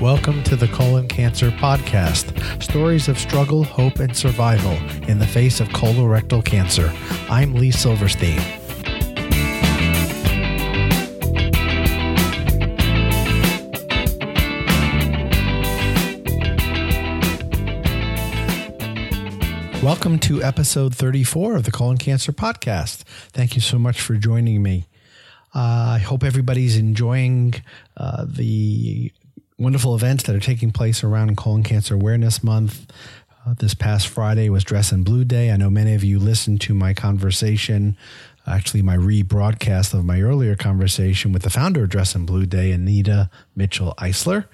Welcome to the Colon Cancer Podcast stories of struggle, hope, and survival in the face of colorectal cancer. I'm Lee Silverstein. Welcome to episode 34 of the Colon Cancer Podcast. Thank you so much for joining me. Uh, I hope everybody's enjoying uh, the wonderful events that are taking place around Colon Cancer Awareness Month. Uh, this past Friday was Dress in Blue Day. I know many of you listened to my conversation, actually, my rebroadcast of my earlier conversation with the founder of Dress in Blue Day, Anita Mitchell Eisler.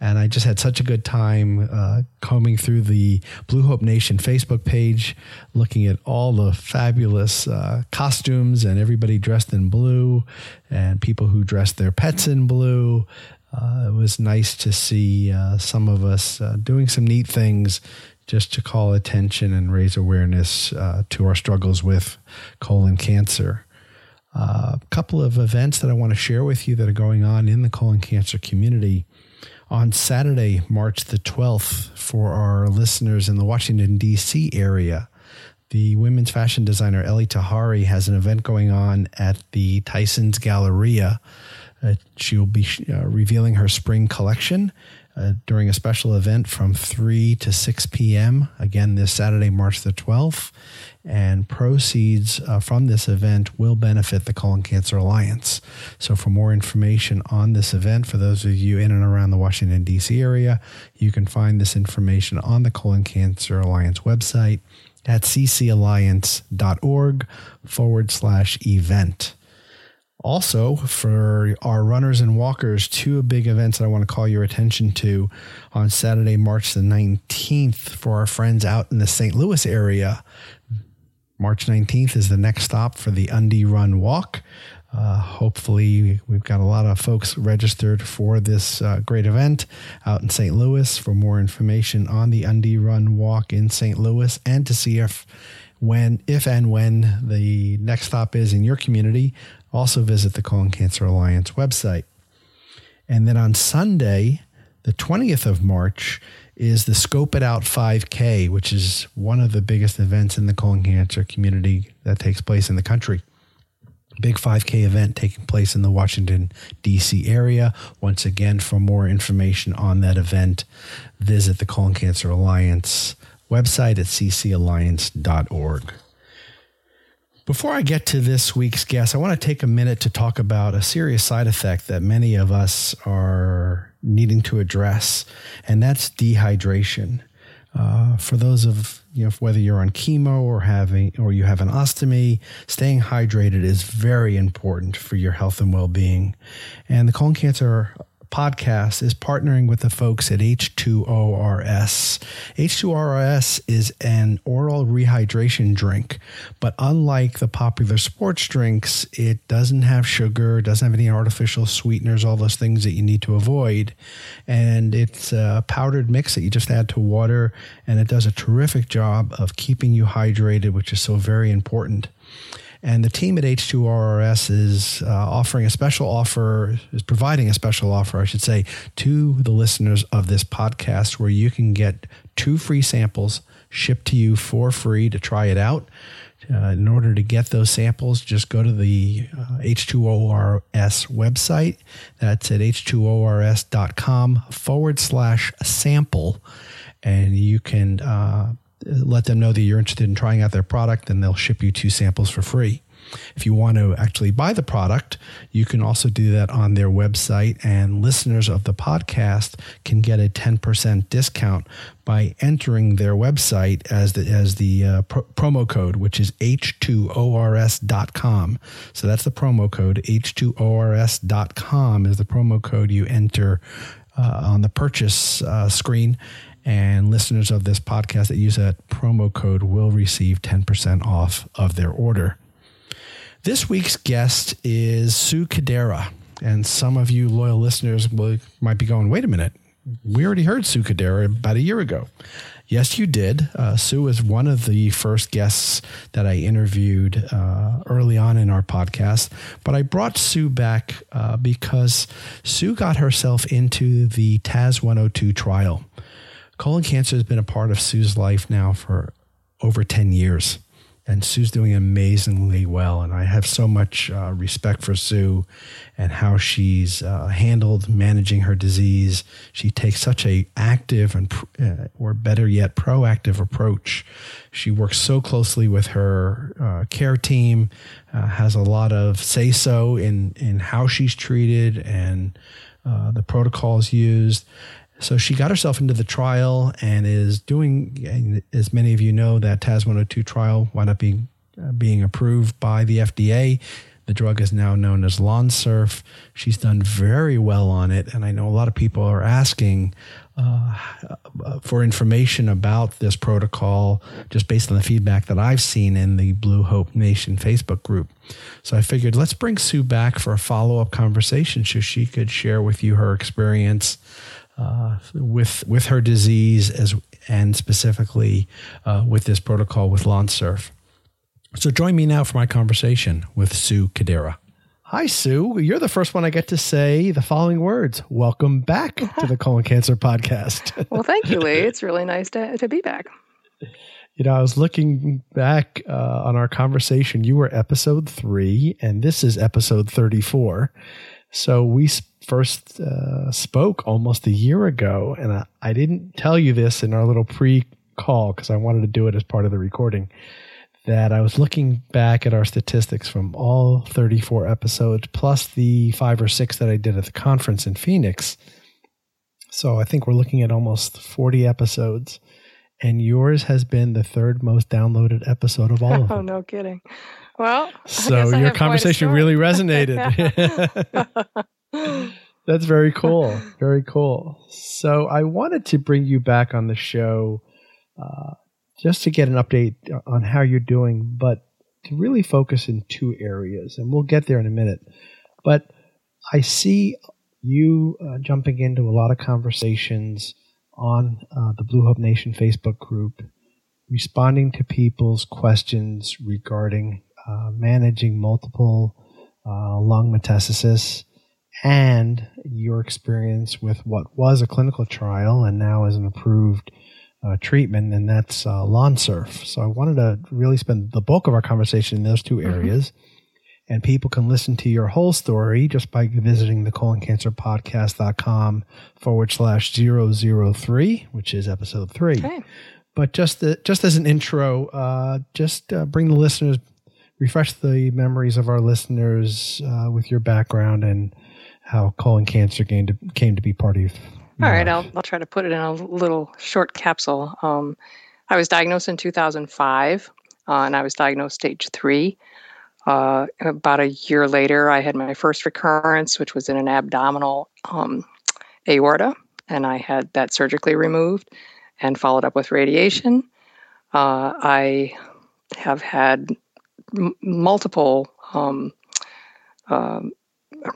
And I just had such a good time uh, combing through the Blue Hope Nation Facebook page, looking at all the fabulous uh, costumes and everybody dressed in blue, and people who dressed their pets in blue uh, it was nice to see uh, some of us uh, doing some neat things just to call attention and raise awareness uh, to our struggles with colon cancer. Uh, a couple of events that I want to share with you that are going on in the colon cancer community. On Saturday, March the 12th, for our listeners in the Washington, D.C. area, the women's fashion designer Elie Tahari has an event going on at the Tyson's Galleria uh, she will be uh, revealing her spring collection uh, during a special event from 3 to 6 p.m. Again, this Saturday, March the 12th. And proceeds uh, from this event will benefit the Colon Cancer Alliance. So, for more information on this event, for those of you in and around the Washington, D.C. area, you can find this information on the Colon Cancer Alliance website at ccalliance.org forward slash event. Also, for our runners and walkers, two big events that I want to call your attention to on Saturday, March the 19th, for our friends out in the St. Louis area. March 19th is the next stop for the Undy Run Walk. Uh, hopefully, we've got a lot of folks registered for this uh, great event out in St. Louis. For more information on the Undy Run Walk in St. Louis and to see if when, if and when the next stop is in your community, also visit the Colon Cancer Alliance website. And then on Sunday, the 20th of March, is the Scope It Out 5K, which is one of the biggest events in the colon cancer community that takes place in the country. Big 5K event taking place in the Washington, D.C. area. Once again, for more information on that event, visit the Colon Cancer Alliance website at ccalliance.org. Before I get to this week's guest, I want to take a minute to talk about a serious side effect that many of us are needing to address, and that's dehydration. Uh, for those of you know whether you're on chemo or having or you have an ostomy, staying hydrated is very important for your health and well-being. And the colon cancer podcast is partnering with the folks at H2ORS. H2ORS is an oral rehydration drink, but unlike the popular sports drinks, it doesn't have sugar, doesn't have any artificial sweeteners, all those things that you need to avoid. And it's a powdered mix that you just add to water, and it does a terrific job of keeping you hydrated, which is so very important. And the team at H2ORS is uh, offering a special offer, is providing a special offer, I should say, to the listeners of this podcast where you can get two free samples shipped to you for free to try it out. Uh, in order to get those samples, just go to the uh, H2ORS website. That's at h2ors.com forward slash sample. And you can uh, let them know that you're interested in trying out their product, and they'll ship you two samples for free. If you want to actually buy the product, you can also do that on their website, and listeners of the podcast can get a 10% discount by entering their website as the, as the uh, pro- promo code, which is h2ors.com. So that's the promo code, h2ors.com is the promo code you enter uh, on the purchase uh, screen and listeners of this podcast that use that promo code will receive 10% off of their order. This week's guest is Sue Cadera. And some of you loyal listeners will, might be going, wait a minute, we already heard Sue Cadera about a year ago. Yes, you did. Uh, Sue was one of the first guests that I interviewed uh, early on in our podcast. But I brought Sue back uh, because Sue got herself into the TAS 102 trial. Colon cancer has been a part of Sue's life now for over 10 years and Sue's doing amazingly well. And I have so much uh, respect for Sue and how she's uh, handled managing her disease. She takes such a active and, uh, or better yet, proactive approach. She works so closely with her uh, care team, uh, has a lot of say so in in how she's treated and uh, the protocols used. So she got herself into the trial and is doing, as many of you know, that TAS 102 trial wound up being, uh, being approved by the FDA. The drug is now known as Lonsurf. She's done very well on it. And I know a lot of people are asking uh, for information about this protocol just based on the feedback that I've seen in the Blue Hope Nation Facebook group. So I figured let's bring Sue back for a follow up conversation so she could share with you her experience uh, with with her disease as and specifically uh, with this protocol with Lonsurf. So join me now for my conversation with Sue Cadera. Hi, Sue. You're the first one I get to say the following words. Welcome back to the Colon Cancer Podcast. well, thank you, Lee. It's really nice to, to be back. You know, I was looking back uh, on our conversation. You were episode three, and this is episode 34. So we first uh, spoke almost a year ago, and I, I didn't tell you this in our little pre call because I wanted to do it as part of the recording. That I was looking back at our statistics from all 34 episodes, plus the five or six that I did at the conference in Phoenix. So I think we're looking at almost 40 episodes. And yours has been the third most downloaded episode of all of oh, them. Oh, no kidding. Well, so your conversation really resonated. That's very cool. Very cool. So I wanted to bring you back on the show uh, just to get an update on how you're doing, but to really focus in two areas, and we'll get there in a minute. But I see you uh, jumping into a lot of conversations on uh, the Blue Hope Nation Facebook group, responding to people's questions regarding uh, managing multiple uh, lung metastasis and your experience with what was a clinical trial and now is an approved uh, treatment, and that's uh, Lonsurf. So I wanted to really spend the bulk of our conversation in those two mm-hmm. areas. Mm-hmm. And people can listen to your whole story just by visiting the coloncancerpodcast.com forward slash 003, which is episode three. Okay. But just the, just as an intro, uh, just uh, bring the listeners, refresh the memories of our listeners uh, with your background and how colon cancer came to came to be part of. All right, I'll I'll try to put it in a little short capsule. Um, I was diagnosed in 2005, uh, and I was diagnosed stage three. Uh, about a year later, I had my first recurrence, which was in an abdominal um, aorta, and I had that surgically removed and followed up with radiation. Uh, I have had m- multiple um, um,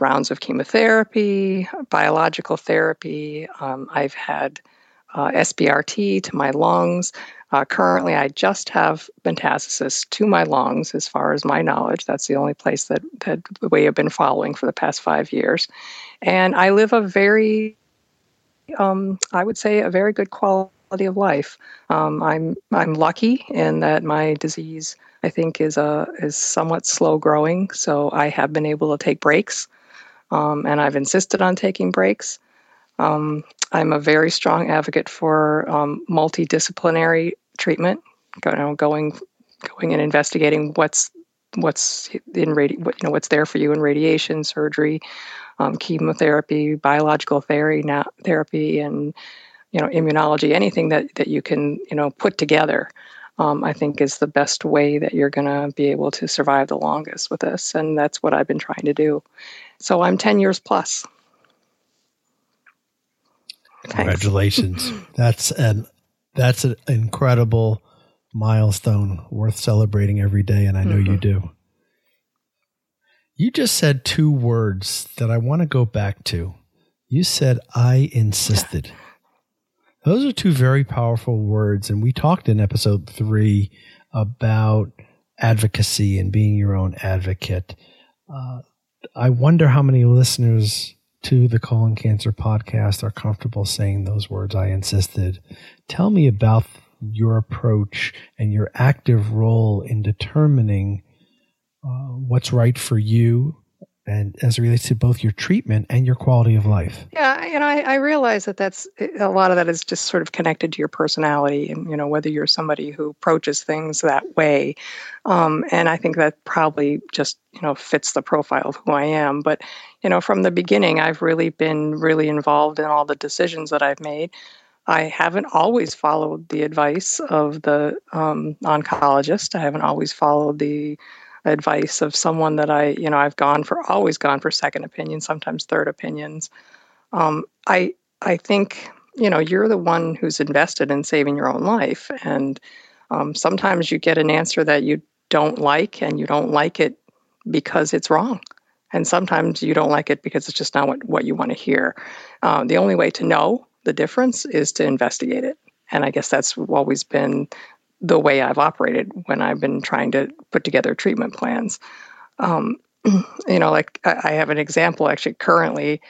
rounds of chemotherapy, biological therapy. Um, I've had uh, SBRT to my lungs. Uh, currently, I just have metastasis to my lungs, as far as my knowledge. That's the only place that, that way I've been following for the past five years. And I live a very, um, I would say, a very good quality of life. Um, I'm I'm lucky in that my disease, I think, is a is somewhat slow growing. So I have been able to take breaks um, and I've insisted on taking breaks. Um, I'm a very strong advocate for um, multidisciplinary treatment, you know, going going and investigating what's what's in radi- what, you know what's there for you in radiation, surgery, um, chemotherapy, biological therapy, therapy, and you know immunology. Anything that that you can you know put together um, I think is the best way that you're going to be able to survive the longest with this. And that's what I've been trying to do. So I'm 10 years plus. Congratulations. that's an that's an incredible milestone worth celebrating every day and I know mm-hmm. you do. You just said two words that I want to go back to. You said I insisted. Those are two very powerful words. And we talked in episode three about advocacy and being your own advocate. Uh, I wonder how many listeners to the Colon Cancer podcast are comfortable saying those words. I insisted. Tell me about your approach and your active role in determining uh, what's right for you and as it relates to both your treatment and your quality of life. Yeah, know, I, I, realize that that's a lot of that is just sort of connected to your personality, and you know whether you're somebody who approaches things that way, um, and I think that probably just you know fits the profile of who I am. But you know, from the beginning, I've really been really involved in all the decisions that I've made. I haven't always followed the advice of the um, oncologist. I haven't always followed the advice of someone that I, you know, I've gone for always gone for second opinions, sometimes third opinions. Um, I I think you know you're the one who's invested in saving your own life, and um, sometimes you get an answer that you don't like, and you don't like it because it's wrong. And sometimes you don't like it because it's just not what, what you want to hear. Uh, the only way to know the difference is to investigate it. And I guess that's always been the way I've operated when I've been trying to put together treatment plans. Um, you know, like I have an example actually currently.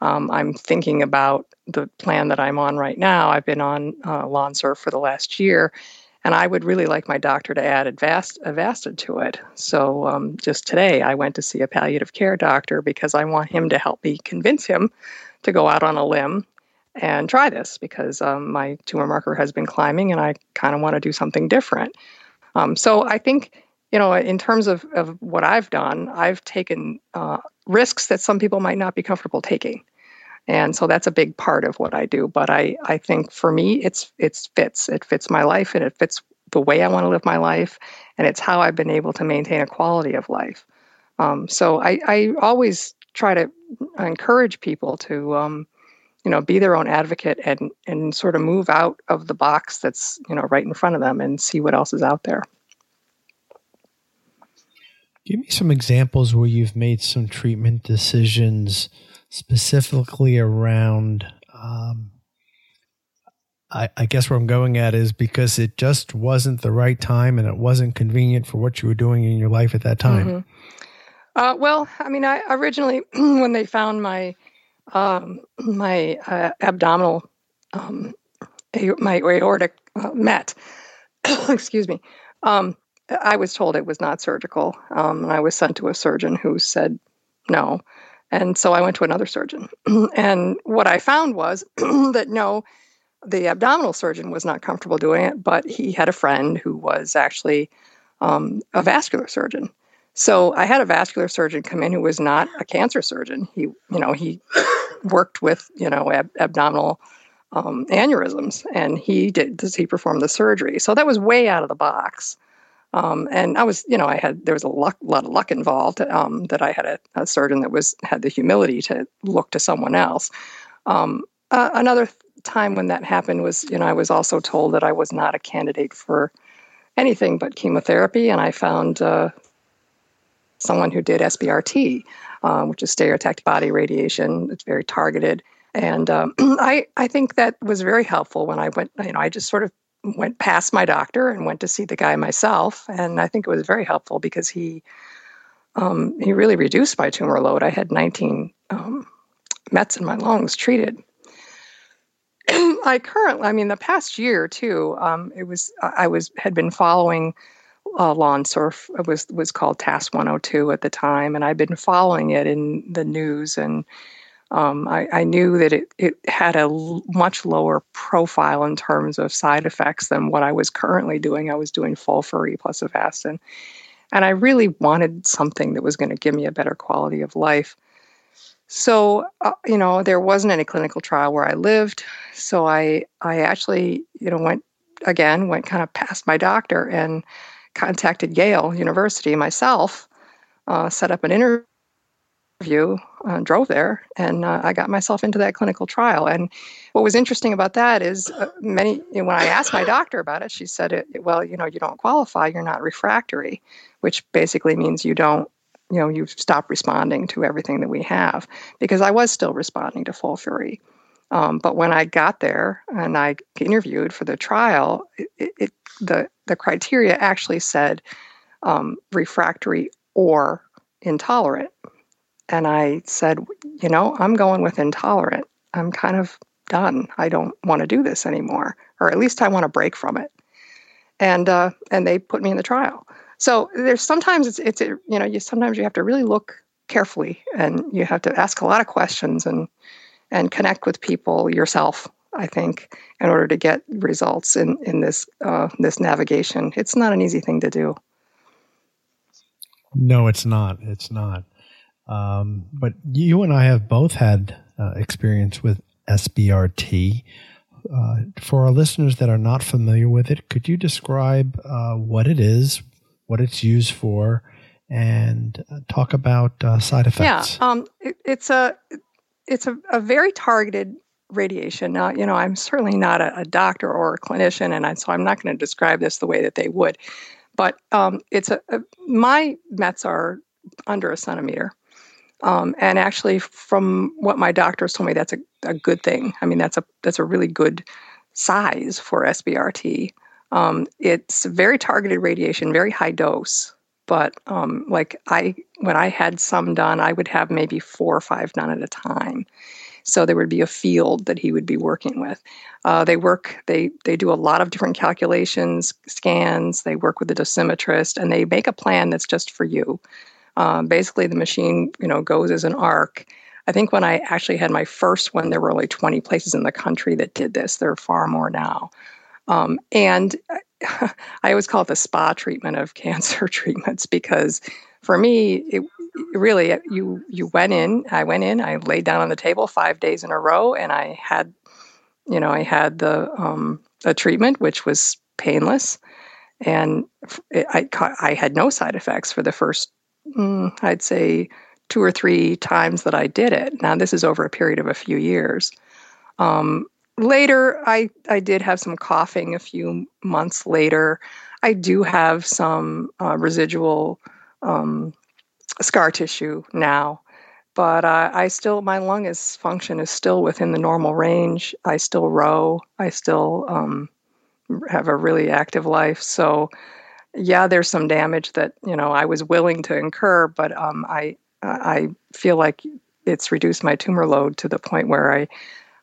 Um, I'm thinking about the plan that I'm on right now. I've been on uh, for the last year, and I would really like my doctor to add Avast, Avastin to it. So um, just today, I went to see a palliative care doctor because I want him to help me convince him to go out on a limb and try this because um, my tumor marker has been climbing and I kind of want to do something different. Um, so I think, you know, in terms of, of what I've done, I've taken uh, risks that some people might not be comfortable taking. And so that's a big part of what I do. But I, I think for me, it's it's fits. It fits my life and it fits the way I want to live my life. And it's how I've been able to maintain a quality of life. Um, so I, I always try to encourage people to um, you know be their own advocate and and sort of move out of the box that's you know right in front of them and see what else is out there give me some examples where you've made some treatment decisions specifically around um, I, I, guess where I'm going at is because it just wasn't the right time and it wasn't convenient for what you were doing in your life at that time. Mm-hmm. Uh, well, I mean, I originally, when they found my um, my uh, abdominal, um, my aortic uh, met. Excuse me. Um, I was told it was not surgical, um, and I was sent to a surgeon who said no. And so I went to another surgeon. and what I found was that no, the abdominal surgeon was not comfortable doing it, but he had a friend who was actually um, a vascular surgeon. So I had a vascular surgeon come in who was not a cancer surgeon. He, you know, he worked with, you know, ab- abdominal um, aneurysms, and he did. He performed the surgery. So that was way out of the box. Um, and I was, you know, I had there was a luck, lot of luck involved um, that I had a, a, surgeon that was had the humility to look to someone else. Uh, another time when that happened was, you know, I was also told that I was not a candidate for anything but chemotherapy, and I found uh, someone who did SBRT, um, which is stereotactic body radiation. It's very targeted. And um, I, I think that was very helpful when I went, you know, I just sort of went past my doctor and went to see the guy myself. And I think it was very helpful because he, um, he really reduced my tumor load. I had 19 um, Mets in my lungs treated. I currently, I mean, the past year too, um, it was, I was, had been following uh. It was was called TAS 102 at the time, and I'd been following it in the news, and um, I, I, knew that it it had a l- much lower profile in terms of side effects than what I was currently doing. I was doing FOLFIRI plus Avastin, and I really wanted something that was going to give me a better quality of life. So, uh, you know, there wasn't any clinical trial where I lived. So I, I actually, you know, went again, went kind of past my doctor and contacted Yale University myself, uh, set up an interview, uh, drove there, and uh, I got myself into that clinical trial. And what was interesting about that is uh, many when I asked my doctor about it, she said, it, "Well, you know, you don't qualify. You're not refractory, which basically means you don't." You know, you've stopped responding to everything that we have because I was still responding to FOLFIRI. Um, but when I got there and I interviewed for the trial, it, it, the the criteria actually said um, refractory or intolerant. And I said, you know, I'm going with intolerant. I'm kind of done. I don't want to do this anymore, or at least I want to break from it. And uh, and they put me in the trial. So there's sometimes it's it's you know you sometimes you have to really look carefully and you have to ask a lot of questions and and connect with people yourself. I think in order to get results in in this uh, this navigation, it's not an easy thing to do. No, it's not. It's not. Um, but you and I have both had uh, experience with SBRT. Uh, for our listeners that are not familiar with it, could you describe uh, what it is, what it's used for, and uh, talk about uh, side effects? Yeah, um, it, it's a it's a, a, very targeted radiation. Now, you know, I'm certainly not a, a doctor or a clinician, and I, so I'm not going to describe this the way that they would. But um, it's a, a, my Mets are under a centimeter. Um, and actually, from what my doctors told me, that's a, a good thing. I mean, that's a that's a really good size for SBRT. Um, it's very targeted radiation, very high dose. But um, like I, when I had some done, I would have maybe four or five done at a time. So there would be a field that he would be working with. Uh, they work, they they do a lot of different calculations, scans. They work with the dosimetrist, and they make a plan that's just for you. Um, basically, the machine, you know, goes as an arc. I think when I actually had my first one, there were only 20 places in the country that did this. There are far more now. Um, and I always call it the spa treatment of cancer treatments because for me, it, really you you went in i went in i laid down on the table five days in a row and i had you know i had the um a treatment which was painless and it, i i had no side effects for the first mm, i'd say two or three times that i did it. Now this is over a period of a few years. Um, later i i did have some coughing a few months later i do have some uh, residual um, scar tissue now. But uh, I still, my lung is function is still within the normal range. I still row. I still um, have a really active life. So, yeah, there's some damage that you know I was willing to incur, but um, I I feel like it's reduced my tumor load to the point where I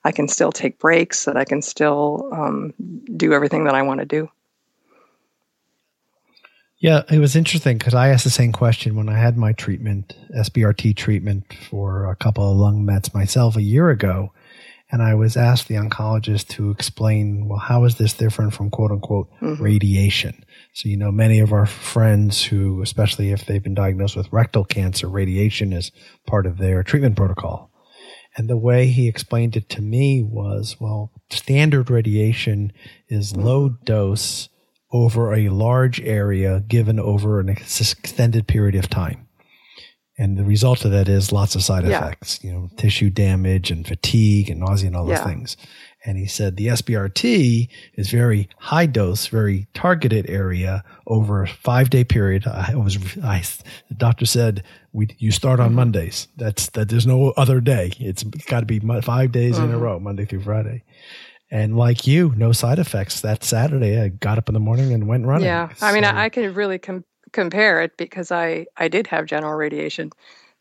I can still take breaks, that I can still um, do everything that I want to do. Yeah, it was interesting because I asked the same question when I had my treatment, SBRT treatment for a couple of lung mets myself a year ago. And I was asked the oncologist to explain, well, how is this different from quote unquote mm-hmm. radiation? So, you know, many of our friends who, especially if they've been diagnosed with rectal cancer, radiation is part of their treatment protocol. And the way he explained it to me was, well, standard radiation is low dose over a large area given over an extended period of time. And the result of that is lots of side yeah. effects, you know, tissue damage and fatigue and nausea and all those things. And he said the SBRT is very high dose, very targeted area over a five day period. I was, I, the doctor said, we, you start on mm-hmm. Mondays. That's that. There's no other day. It's got to be five days mm-hmm. in a mm-hmm. row, Monday through Friday. And like you, no side effects. That Saturday, I got up in the morning and went running. Yeah, I mean, I, I can really com- compare it because I I did have general radiation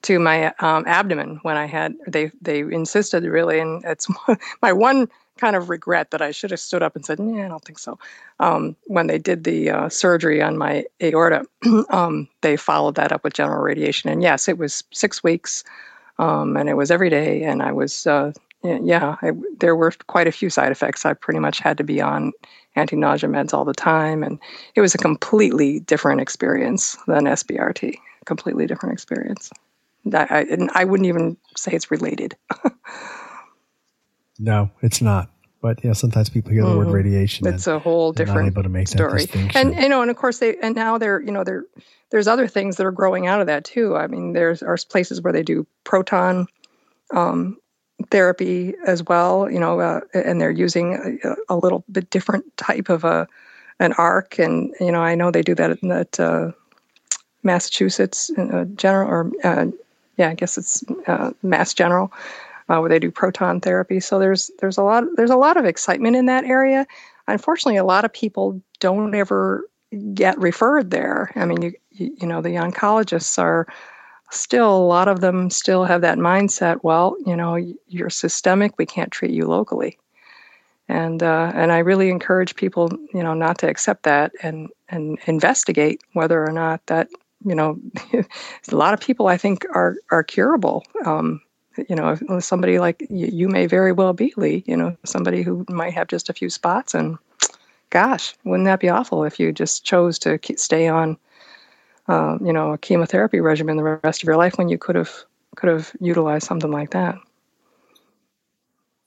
to my um, abdomen when I had they they insisted really, and it's my one kind of regret that I should have stood up and said, "Yeah, I don't think so." Um, when they did the uh, surgery on my aorta, um, they followed that up with general radiation, and yes, it was six weeks, um, and it was every day, and I was uh, yeah, I, there were quite a few side effects. I pretty much had to be on anti nausea meds all the time. And it was a completely different experience than SBRT, completely different experience. I, and I wouldn't even say it's related. no, it's not. But yeah, sometimes people hear the mm-hmm. word radiation. It's a whole different able to make story. and you know, and of course they and now they're you know they're there's other things that are growing out of that too. I mean, there's are places where they do proton um, therapy as well, you know, uh, and they're using a, a, little bit different type of a an arc, and you know, I know they do that at, at uh, Massachusetts uh, General, or uh, yeah, I guess it's uh, Mass General. Uh, where they do proton therapy. So there's there's a lot there's a lot of excitement in that area. Unfortunately, a lot of people don't ever get referred there. I mean, you you know the oncologists are still a lot of them still have that mindset. Well, you know, you're systemic. We can't treat you locally and uh, and I really encourage people, you know, not to accept that and and investigate whether or not that, you know, a lot of people I think are are curable. Um, you know, somebody like you, you, may very well be Lee. You know, somebody who might have just a few spots, and gosh, wouldn't that be awful if you just chose to stay on, uh, you know, a chemotherapy regimen the rest of your life when you could have could have utilized something like that.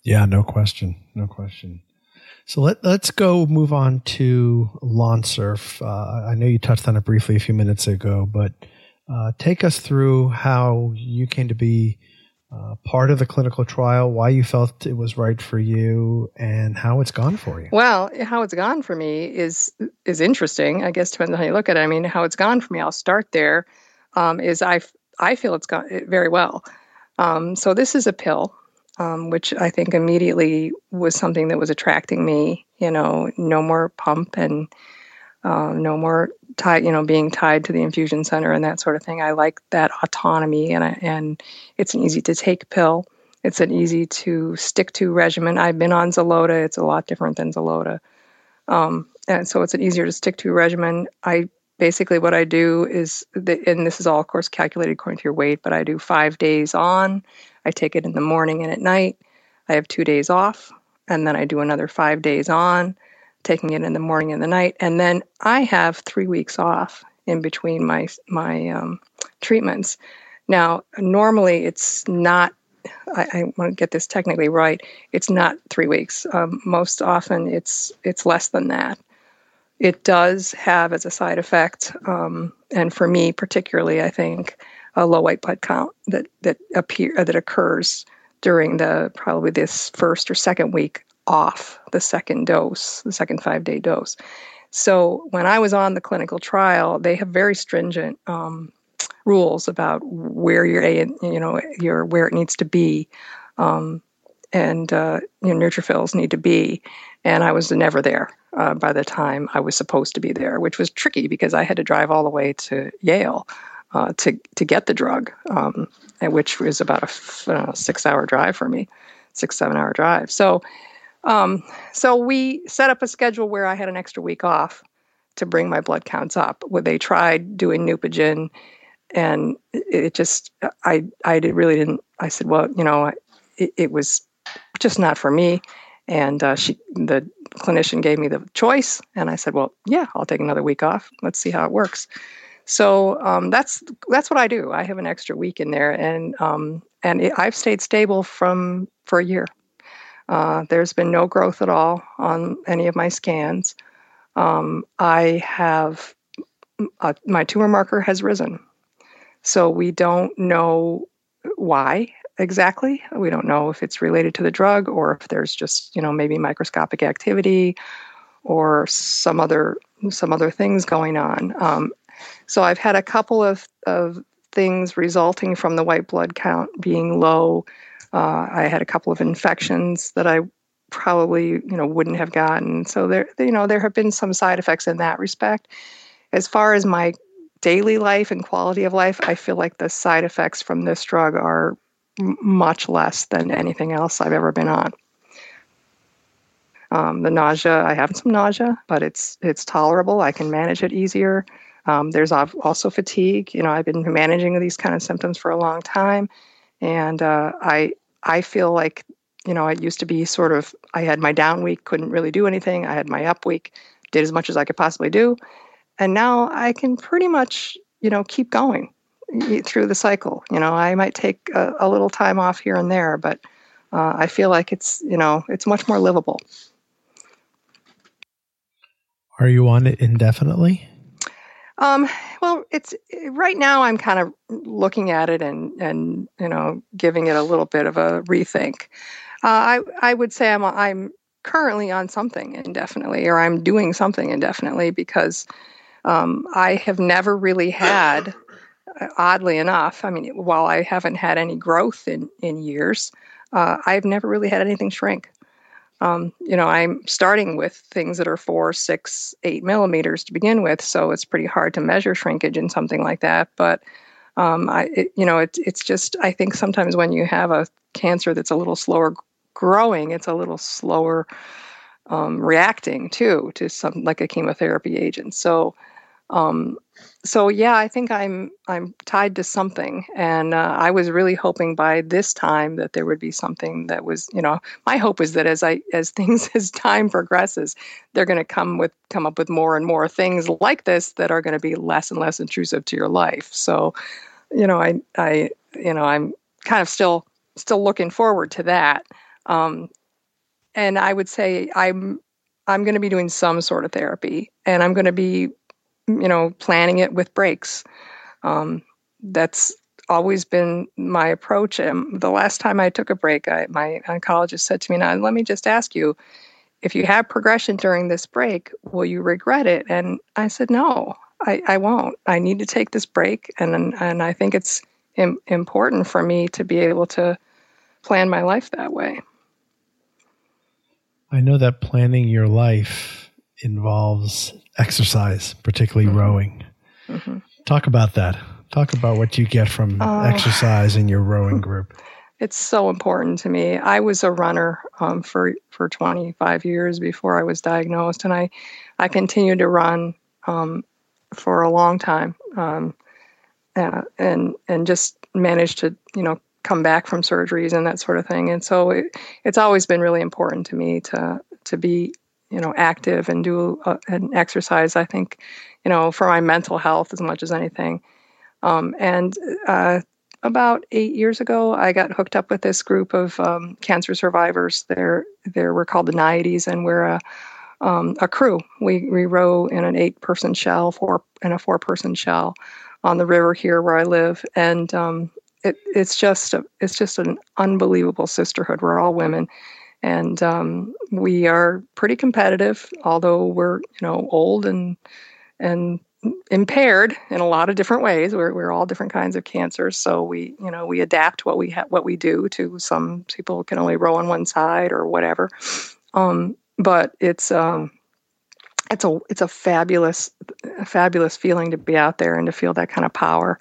Yeah, no question. No question. So let, let's go move on to Lonsurf. Uh, I know you touched on it briefly a few minutes ago, but uh, take us through how you came to be uh, part of the clinical trial, why you felt it was right for you, and how it's gone for you. Well, how it's gone for me is is interesting. I guess depends on how you look at it. I mean, how it's gone for me. I'll start there. Um, is I I feel it's gone very well. Um, so this is a pill um, which I think immediately was something that was attracting me. You know, no more pump and uh, no more tied, you know, being tied to the infusion center and that sort of thing. I like that autonomy, and I, and it's an easy to take pill. It's an easy to stick to regimen. I've been on Xeloda. It's a lot different than Xeloda. Um, and so it's an easier to stick to regimen. I basically what I do is, the, and this is all, of course, calculated according to your weight, but I do five days on, I take it in the morning and at night. I have two days off, and then I do another five days on, taking it in the morning and the night, and then I have three weeks off in between my my um, treatments. Now, normally it's not. I, I, want to get this technically right. It's not three weeks. Um, most often, it's it's less than that. It does have as a side effect, um, and for me particularly, I think a low white blood count that that appear that occurs during the probably this first or second week off the second dose, the second five day dose. So when I was on the clinical trial, they have very stringent um, rules about where your A, you know, your where it needs to be, um, and uh, you know, neutrophils need to be. And I was never there uh, by the time I was supposed to be there, which was tricky because I had to drive all the way to Yale uh, to to get the drug, um, which was about a uh, six hour drive for me, six seven hour drive. So, um, so we set up a schedule where I had an extra week off to bring my blood counts up. Where they tried doing Neupogen, and it just I I really didn't. I said, well, you know, it, it was just not for me. And uh, she, the clinician, gave me the choice, and I said, well, yeah, I'll take another week off. Let's see how it works. So um, that's that's what I do. I have an extra week in there, and um, and it, I've stayed stable from for a year. Uh, there's been no growth at all on any of my scans. Um, I have uh, my tumor marker has risen, so we don't know why exactly. We don't know if it's related to the drug or if there's just you know maybe microscopic activity or some other some other things going on. Um, so I've had a couple of, of things resulting from the white blood count being low. Uh, I had a couple of infections that I probably you know wouldn't have gotten. So there you know there have been some side effects in that respect. As far as my daily life and quality of life, I feel like the side effects from this drug are m- much less than anything else I've ever been on. Um, the nausea, I have some nausea, but it's it's tolerable. I can manage it easier. Um, there's also fatigue. You know, I've been managing these kind of symptoms for a long time, and uh, I I feel like you know it used to be sort of I had my down week, couldn't really do anything. I had my up week, did as much as I could possibly do, and now I can pretty much you know keep going through the cycle. You know, I might take a, a little time off here and there, but uh, I feel like it's you know it's much more livable. Are you on it indefinitely? Um, well, it's right now. I'm kind of looking at it and and you know giving it a little bit of a rethink. Uh, I I would say I'm I'm currently on something indefinitely, or I'm doing something indefinitely because um, I have never really had, oddly enough. I mean, while I haven't had any growth in in years, uh, I've never really had anything shrink. Um, you know, I'm starting with things that are four, six, eight millimeters to begin with, so it's pretty hard to measure shrinkage in something like that. But um, I, it, you know, it's it's just I think sometimes when you have a cancer that's a little slower growing, it's a little slower um, reacting too to some like a chemotherapy agent. So um, so yeah, I think I'm I'm tied to something, and uh, I was really hoping by this time that there would be something that was, you know, my hope is that as I as things as time progresses, they're going to come with come up with more and more things like this that are going to be less and less intrusive to your life. So, you know, I I you know I'm kind of still still looking forward to that, um, and I would say I'm I'm going to be doing some sort of therapy, and I'm going to be you know, planning it with breaks. Um, that's always been my approach. And the last time I took a break, I, my oncologist said to me, "Now, let me just ask you, if you have progression during this break, will you regret it?" And I said, "No, I, I won't. I need to take this break, and and I think it's Im- important for me to be able to plan my life that way." I know that planning your life involves exercise, particularly mm-hmm. rowing. Mm-hmm. Talk about that. Talk about what you get from uh, exercise in your rowing group. It's so important to me. I was a runner um, for for 25 years before I was diagnosed, and I I continued to run um, for a long time, um, uh, and and just managed to you know come back from surgeries and that sort of thing. And so it, it's always been really important to me to to be you know active and do uh, and exercise i think you know for my mental health as much as anything. Um, and uh, about eight years ago i got hooked up with this group of um, cancer survivors. They're they're we're called the Naiades and we're a um, a crew. We we row in an eight person shell four in a four person shell on the river here where i live. And um, it, it's just a, it's just an unbelievable sisterhood. We're all women and um, we are pretty competitive, although we're you know old and and impaired in a lot of different ways. We're we're all different kinds of cancers, so we you know we adapt what we ha- what we do to. Some people can only row on one side or whatever, um, but it's. Um, it's a it's a fabulous fabulous feeling to be out there and to feel that kind of power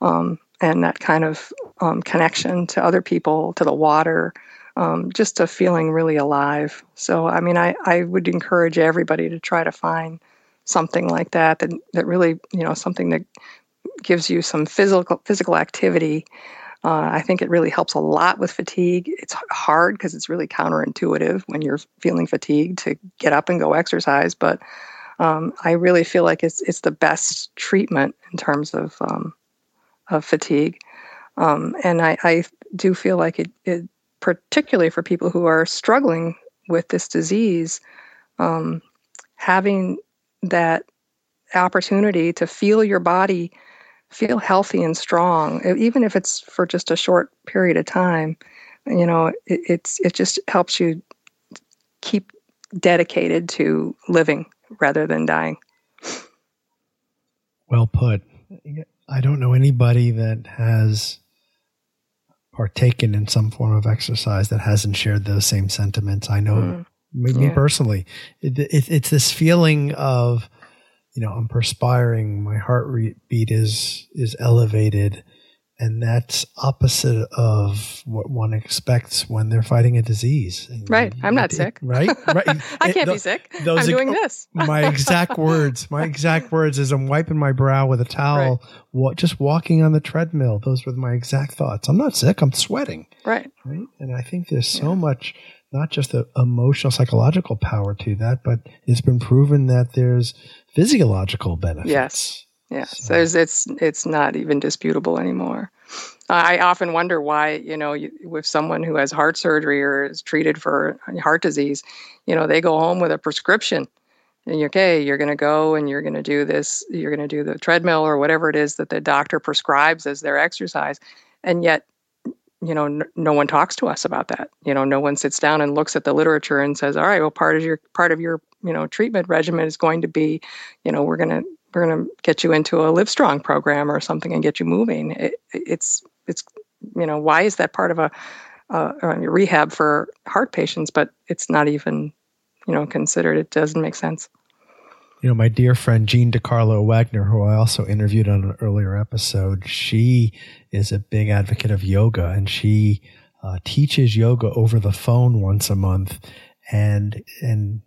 um, and that kind of um, connection to other people to the water um, just a feeling really alive. So, I mean, I, I would encourage everybody to try to find something like that, that, that really, you know, something that gives you some physical, physical activity. Uh, I think it really helps a lot with fatigue. It's hard because it's really counterintuitive when you're feeling fatigued to get up and go exercise, but um, I really feel like it's it's the best treatment in terms of um, of fatigue, um, and I, I, do feel like it, it particularly for people who are struggling with this disease, um, having that opportunity to feel your body feel healthy and strong, even if it's for just a short period of time, you know, it, it's it just helps you keep dedicated to living rather than dying. Well put. I don't know anybody that has partaken in some form of exercise that hasn't shared those same sentiments. I know mm. me, yeah. personally, it, it, it's this feeling of, you know, I'm perspiring, my heart beat is is elevated, and that's opposite of what one expects when they're fighting a disease. Right. I'm not it, sick. Right. Right. I can't be sick. I'm doing this. my exact words. My exact words is I'm wiping my brow with a towel, right. just walking on the treadmill. Those were my exact thoughts. I'm not sick. I'm sweating. Right. Right. And I think there's so yeah. much, not just the emotional, psychological power to that, but it's been proven that there's physiological benefits. Yes. Yeah, so, so it's it's not even disputable anymore. I often wonder why, you know, you, with someone who has heart surgery or is treated for heart disease, you know, they go home with a prescription. And you're okay, you're going to go and you're going to do this, you're going to do the treadmill or whatever it is that the doctor prescribes as their exercise. And yet, you know, n- no one talks to us about that. You know, no one sits down and looks at the literature and says, "All right, well, part of your part of your you know treatment regimen is going to be, you know, we're going to we're going to get you into a Livestrong program or something and get you moving. It, it's it's you know why is that part of a uh, rehab for heart patients, but it's not even you know considered. It doesn't make sense. You know, my dear friend Jean DeCarlo Wagner, who I also interviewed on an earlier episode, she is a big advocate of yoga, and she uh, teaches yoga over the phone once a month and and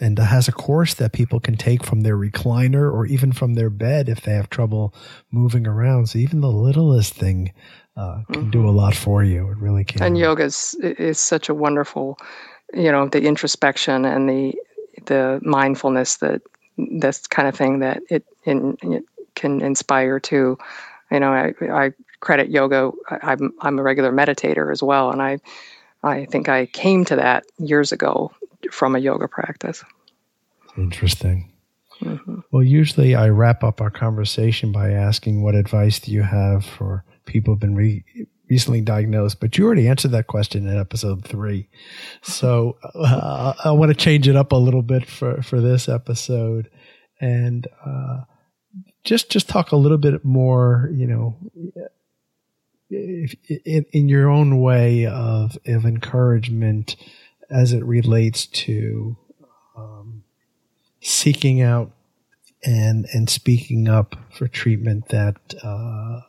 and has a course that people can take from their recliner or even from their bed if they have trouble moving around. So even the littlest thing uh, can mm-hmm. do a lot for you. It really can. And yoga is is such a wonderful, you know, the introspection and the the mindfulness that this kind of thing that it, in, it can inspire to. You know, I, I credit yoga. I, I'm I'm a regular meditator as well, and I I think I came to that years ago from a yoga practice. Interesting. Mm-hmm. Well, usually I wrap up our conversation by asking, What advice do you have for people who've been re- recently diagnosed? But you already answered that question in episode three. So uh, I want to change it up a little bit for, for this episode and uh, just just talk a little bit more, you know, if, in, in your own way of, of encouragement as it relates to um, seeking out and and speaking up for treatment that uh,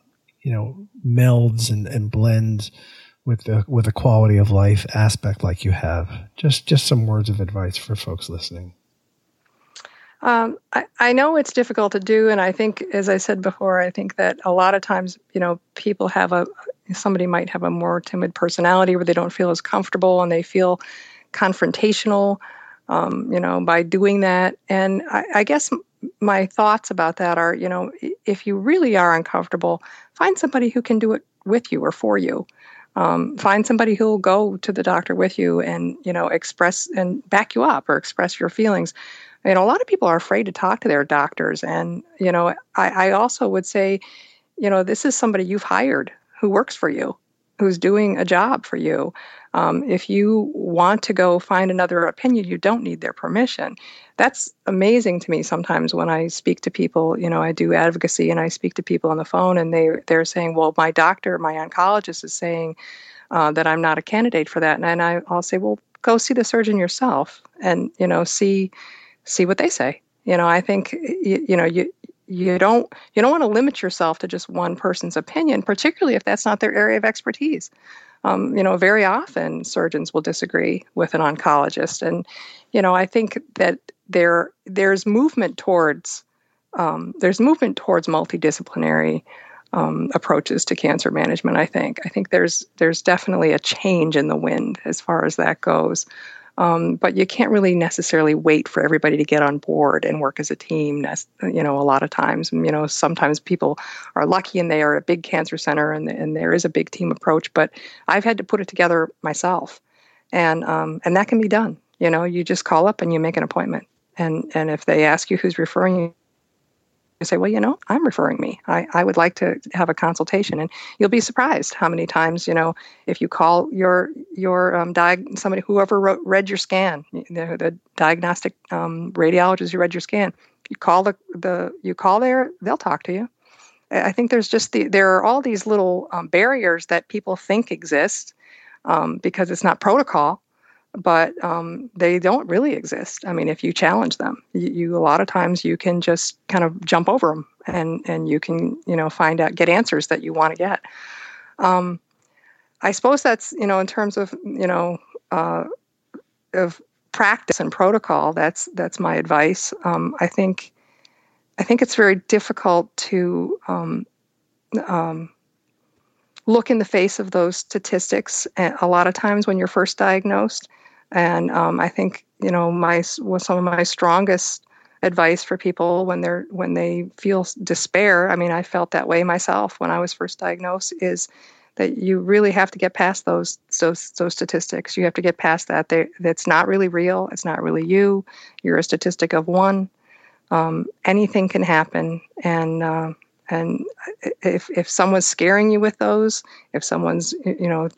you know melds and, and blends with the with a quality of life aspect like you have. Just just some words of advice for folks listening. Um, I, I know it's difficult to do, and I think, as I said before, I think that a lot of times, you know, people have a somebody might have a more timid personality where they don't feel as comfortable and they feel confrontational, um, you know, by doing that. And I, I guess my thoughts about that are, you know, if you really are uncomfortable, find somebody who can do it with you or for you. Um, find somebody who will go to the doctor with you and you know express and back you up or express your feelings you a lot of people are afraid to talk to their doctors. And, you know, I, I also would say, you know, this is somebody you've hired who works for you, who's doing a job for you. Um, if you want to go find another opinion, you don't need their permission. That's amazing to me sometimes when I speak to people. You know, I do advocacy and I speak to people on the phone, and they they're saying, "Well, my doctor, my oncologist, is saying uh, that I'm not a candidate for that," and I, I'll say, "Well, go see the surgeon yourself, and you know, see see what they say. You know, I think you, you know you you don't you don't want to limit yourself to just one person's opinion, particularly if that's not their area of expertise. Um, you know, very often surgeons will disagree with an oncologist, and you know, I think that there there's movement towards um, there's movement towards multidisciplinary um, approaches to cancer management. I think I think there's there's definitely a change in the wind as far as that goes. Um, but you can't really necessarily wait for everybody to get on board and work as a team. You know, a lot of times, you know, sometimes people are lucky and they are a big cancer center and, and there is a big team approach. But I've had to put it together myself, and um, and that can be done. You know, you just call up and you make an appointment, and and if they ask you who's referring you, say, well, you know, I'm referring me. I, I would like to have a consultation. And you'll be surprised how many times, you know, if you call your, your um, diag- somebody, whoever wrote, read your scan, the, the diagnostic um, radiologist who read your scan, you call the, the, you call there, they'll talk to you. I think there's just the, there are all these little um, barriers that people think exist um, because it's not protocol but um, they don't really exist. I mean, if you challenge them, you, you, a lot of times you can just kind of jump over them, and and you can you know find out get answers that you want to get. Um, I suppose that's you know in terms of you know uh, of practice and protocol. That's that's my advice. Um, I think I think it's very difficult to um, um, look in the face of those statistics. A lot of times when you're first diagnosed, and um, I think you know my some of my strongest advice for people when they're when they feel despair. I mean, I felt that way myself when I was first diagnosed. Is that you really have to get past those those those statistics. You have to get past that. They, that's not really real. It's not really you. You're a statistic of one. Um, anything can happen, and uh, and if if someone's scaring you with those, if someone's you know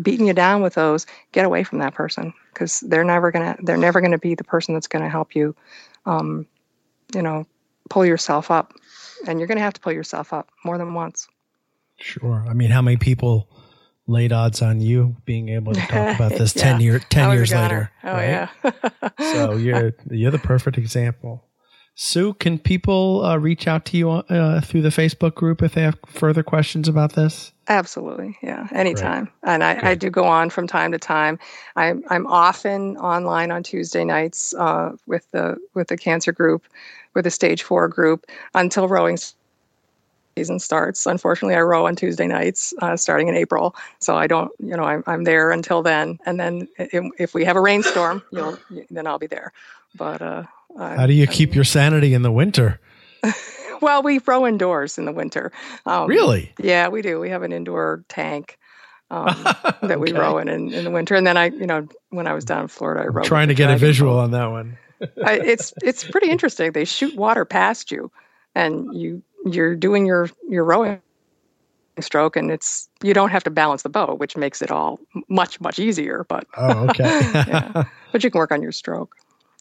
beating you down with those, get away from that person because they're never gonna they're never gonna be the person that's gonna help you, um, you know, pull yourself up, and you're gonna have to pull yourself up more than once. Sure. I mean, how many people laid odds on you being able to talk about this yeah. 10 year 10 years later oh right? yeah so you're you're the perfect example sue can people uh, reach out to you uh, through the facebook group if they have further questions about this absolutely yeah anytime Great. and I, I, do go on from time to time i'm i'm often online on tuesday nights uh, with the with the cancer group with the stage four group until rowing season starts. Unfortunately, I row on Tuesday nights uh, starting in April, so I don't, you know, I'm, I'm there until then. And then if, if we have a rainstorm, you'll then I'll be there. But uh, how do you keep your sanity in the winter? well, we row indoors in the winter. Um, really? Yeah, we do. We have an indoor tank. Um, that we row in, in, in the winter, and then I, you know, when I was down in Florida, I rowed. Trying to get a visual boat. on that one. I, it's it's pretty interesting. They shoot water past you, and you you're doing your your rowing stroke and it's you don't have to balance the boat which makes it all much much easier but oh okay yeah. but you can work on your stroke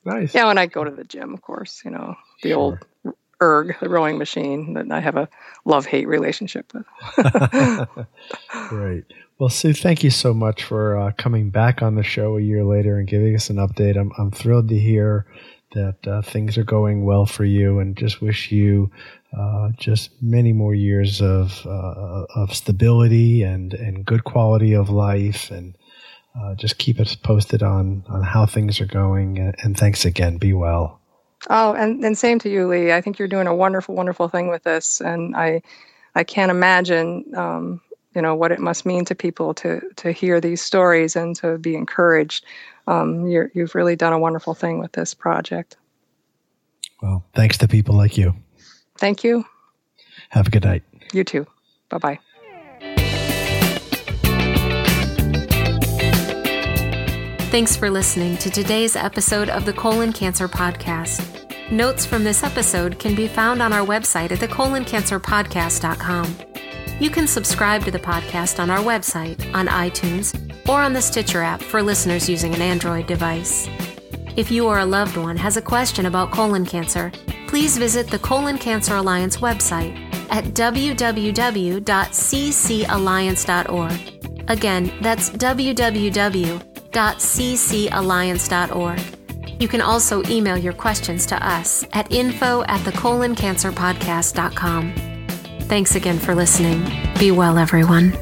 nice. Yeah when i go to the gym of course you know the sure. old erg the rowing machine that i have a love hate relationship with. Great well sue thank you so much for uh, coming back on the show a year later and giving us an update. I'm, I'm thrilled to hear that uh, things are going well for you and just wish you uh, just many more years of uh, of stability and and good quality of life, and uh, just keep us posted on on how things are going. And thanks again. Be well. Oh, and, and same to you, Lee. I think you're doing a wonderful, wonderful thing with this, and I I can't imagine. Um, you know what it must mean to people to to hear these stories and to be encouraged. Um, you have really done a wonderful thing with this project. Well, thanks to people like you. Thank you. Have a good night. You too. Bye bye. Thanks for listening to today's episode of the Colon Cancer Podcast. Notes from this episode can be found on our website at thecoloncancerpodcast.com. You can subscribe to the podcast on our website, on iTunes, or on the Stitcher app for listeners using an Android device. If you or a loved one has a question about colon cancer, please visit the Colon Cancer Alliance website at www.ccalliance.org. Again, that's www.ccalliance.org. You can also email your questions to us at info at thecoloncancerpodcast.com. Thanks again for listening. Be well, everyone.